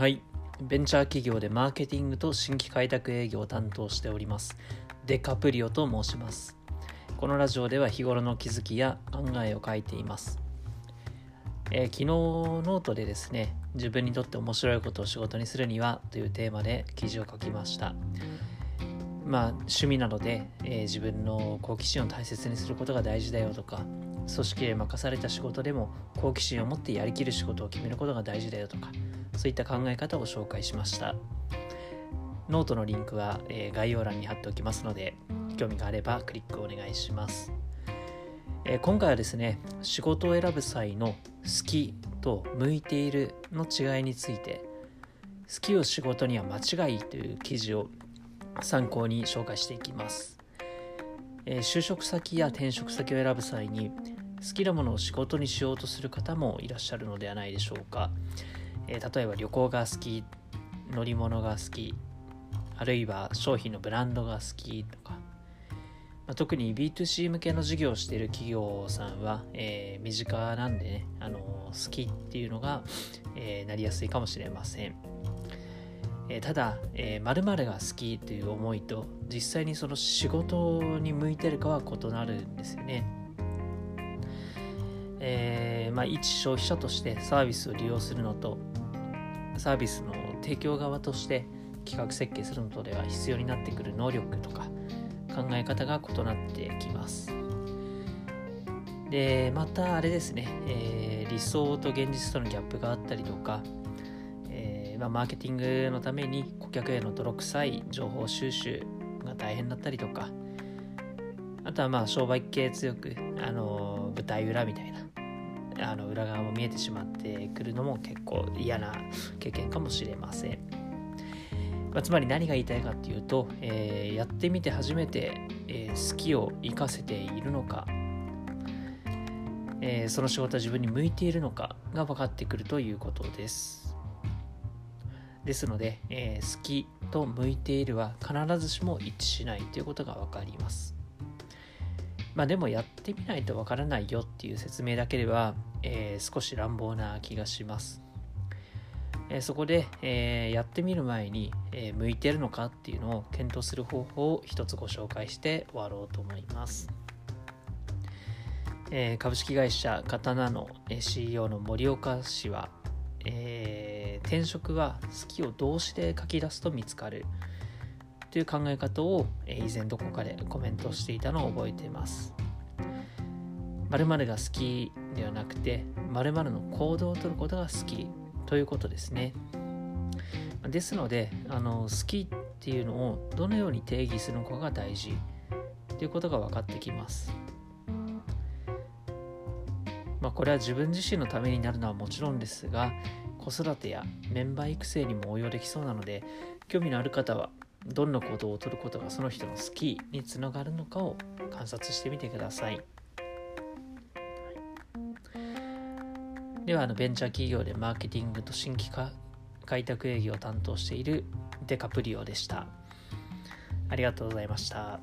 はい。ベンチャー企業でマーケティングと新規開拓営業を担当しております。デカプリオと申します。このラジオでは日頃の気づきや考えを書いています。えー昨日ノートでですね、自分にとって面白いことを仕事にするにはというテーマで記事を書きました。まあ趣味なので、えー自分の好奇心を大切にすることが大事だよとか、組織で任された仕事でも好奇心を持ってやりきる仕事を決めることが大事だよとかそういった考え方を紹介しました。ノートのリンクは、え概要欄に貼っておきますので興味があればクリックお願いします、え今回はですね仕事を選ぶ際の好きと向いているの違いについて好きを仕事には間違いという記事を参考に紹介していきます。えー就職先や転職先を選ぶ際に好きなものを仕事にしようとする方もいらっしゃるのではないでしょうか、えー例えば旅行が好き乗り物が好きあるいは商品のブランドが好きとか、まあ特に B2C 向けの事業をしている企業さんは、えー身近なんでね、あの好きっていうのが、えーなりやすいかもしれませんえーただ、えー、〇〇が好きという思いと実際にその仕事に向いてるかは異なるんですよね。えーまあ、一消費者としてサービスを利用するのとサービスの提供側として企画設計するのとでは必要になってくる能力とか考え方が異なってきます。でまたあれですね、えー理想と現実とのギャップがあったりとか、えーまあ、マーケティングのために顧客への泥臭い情報収集が大変だったりとかあとはまあ商売系強く、あの舞台裏みたいなあの裏側も見えてしまってくるのも結構嫌な経験かもしれません、まあ、つまり何が言いたいかっていうと、えーやってみて初めて、えー好きを活かせているのかえーその仕事は自分に向いているのかが分かってくるということです。ですので、え好きと向いているは必ずしも一致しないということが分かります。まあでもやってみないと分からないよっていう説明だけでは、えー少し乱暴な気がします。えーそこで、えーやってみる前に、えー向いてるのかっていうのを検討する方法を一つご紹介して終わろうと思います。えー株式会社刀の CEO の森岡氏は、えー転職は好きを動詞で書き出すと見つかるという考え方を、以前どこかでコメントしていたのを覚えています。〇〇が好きではなくて〇〇の行動をとることが好きということですね。ですのであの好きっていうのをどのように定義するのかが大事ということが分かってきます。まあ、これは自分自身のためになるのはもちろんですが子育てやメンバー育成にも応用できそうなので興味のある方はどんな行動をとることがその人の好きにつながるのかを観察してみてください。ではあのベンチャー企業でマーケティングと新規化開拓営業を担当しているデカプリオでした。ありがとうございました。